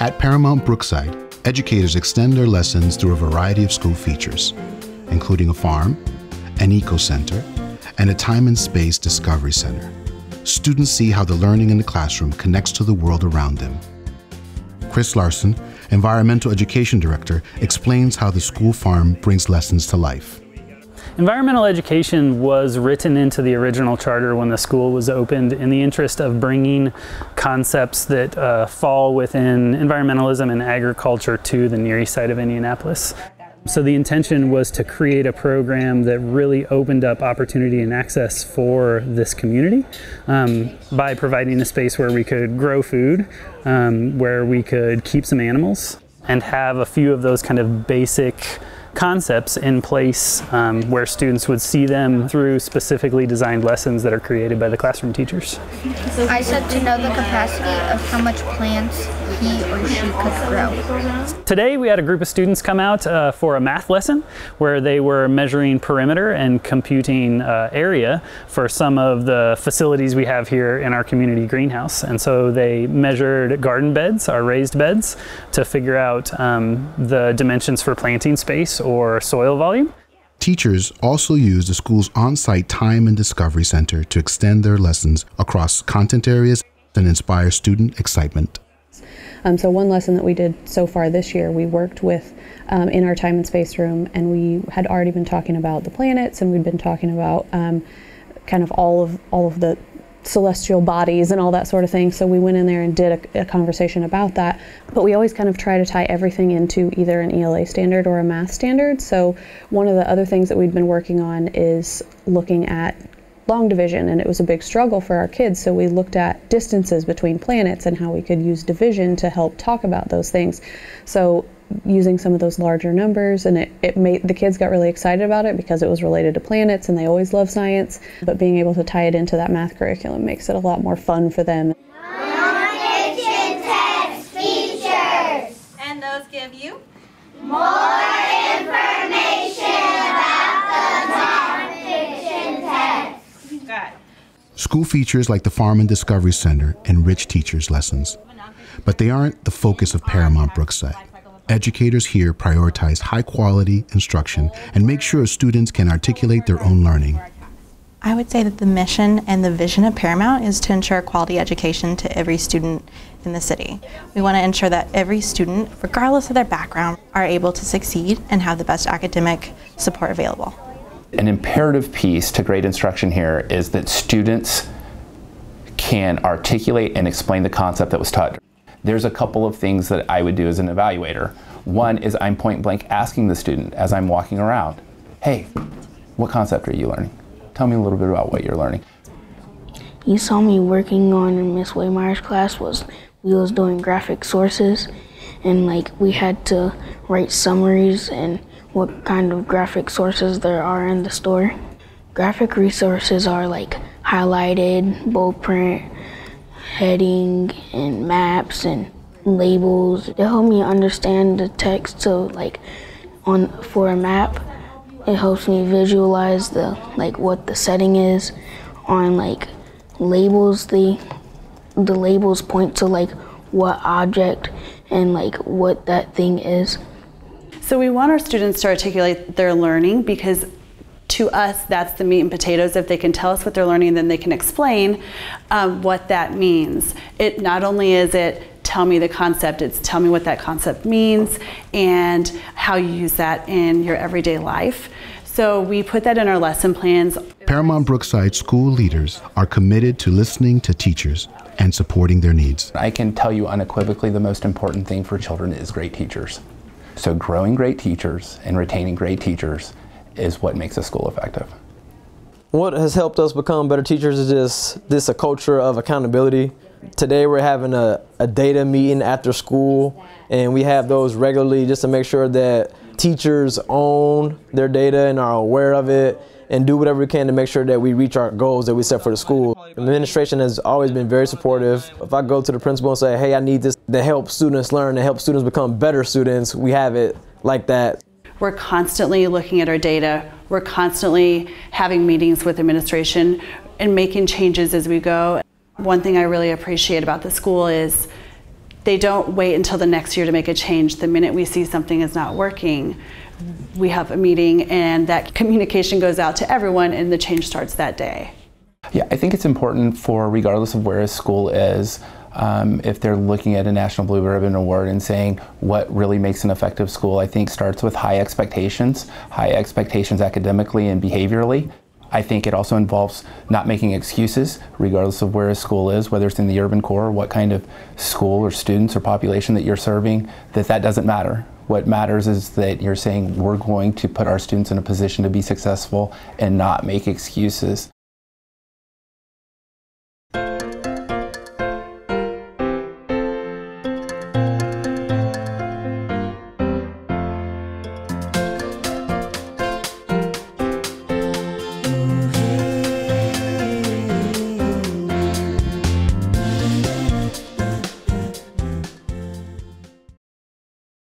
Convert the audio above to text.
At Paramount Brookside, educators extend their lessons through a variety of school features, including a farm, an eco center, and a time and space discovery center. Students see how the learning in the classroom connects to the world around them. Chris Larson, Environmental Education Director, explains how the school farm brings lessons to life. Environmental education was written into the original charter when the school was opened in the interest of bringing concepts that uh, fall within environmentalism and agriculture to the Near East side of Indianapolis. So the intention was to create a program that really opened up opportunity and access for this community um, by providing a space where we could grow food, um, where we could keep some animals, and have a few of those kind of basic concepts in place um, where students would see them through specifically designed lessons that are created by the classroom teachers. I said to know the capacity of how much plants he or she could grow. Today we had a group of students come out uh, for a math lesson where they were measuring perimeter and computing uh, area for some of the facilities we have here in our community greenhouse. And so they measured garden beds, our raised beds, to figure out um, the dimensions for planting space or soil volume. Teachers also use the school's on site Time and Discovery Center to extend their lessons across content areas and inspire student excitement. Um, so one lesson that we did so far this year, we worked with um, in our time and space room, and we had already been talking about the planets, and we'd been talking about um, kind of all of all of the celestial bodies and all that sort of thing. So we went in there and did a, a, conversation about that. But we always kind of try to tie everything into either an ELA standard or a math standard. So one of the other things that we've been working on is looking at long division and it was a big struggle for our kids so we looked at distances between planets and how we could use division to help talk about those things. So using some of those larger numbers and it, it made the kids got really excited about it because it was related to planets and they always love science but being able to tie it into that math curriculum makes it a lot more fun for them. Non-fiction features. And those give you? More information about the non-fiction text. Good. School features like the Farm and Discovery Center enrich teachers' lessons, but they aren't the focus of Paramount Brookside. Educators here prioritize high quality instruction and make sure students can articulate their own learning. I would say that the mission and the vision of Paramount is to ensure quality education to every student in the city. We want to ensure that every student, regardless of their background, are able to succeed and have the best academic support available. An imperative piece to great instruction here is that students can articulate and explain the concept that was taught there's a couple of things that I would do as an evaluator. One is I'm point blank asking the student as I'm walking around, hey, what concept are you learning? Tell me a little bit about what you're learning. You saw me working on Miss Waymeyer's class was we was doing graphic sources and like we had to write summaries and what kind of graphic sources there are in the store. Graphic resources are like highlighted, bold print, heading and maps and labels. They help me understand the text so like on for a map it helps me visualize the like what the setting is on like labels the the labels point to like what object and like what that thing is. So we want our students to articulate their learning because to us, that's the meat and potatoes. If they can tell us what they're learning, then they can explain um, what that means. It not only is it tell me the concept, it's tell me what that concept means and how you use that in your everyday life. So we put that in our lesson plans. Paramount Brookside school leaders are committed to listening to teachers and supporting their needs. I can tell you unequivocally the most important thing for children is great teachers. So growing great teachers and retaining great teachers is what makes a school effective. What has helped us become better teachers is just this a culture of accountability. Today we're having a, a data meeting after school and we have those regularly just to make sure that teachers own their data and are aware of it and do whatever we can to make sure that we reach our goals that we set for the school. Administration has always been very supportive. If I go to the principal and say, hey, I need this to help students learn, to help students become better students, we have it like that. We're constantly looking at our data. We're constantly having meetings with administration and making changes as we go. One thing I really appreciate about the school is they don't wait until the next year to make a change. The minute we see something is not working, we have a meeting and that communication goes out to everyone and the change starts that day. Yeah, I think it's important for, regardless of where a school is, um, if they're looking at a National Blue Ribbon Award and saying what really makes an effective school, I think starts with high expectations, high expectations academically and behaviorally. I think it also involves not making excuses, regardless of where a school is, whether it's in the urban core, what kind of school or students or population that you're serving, that that doesn't matter. What matters is that you're saying we're going to put our students in a position to be successful and not make excuses.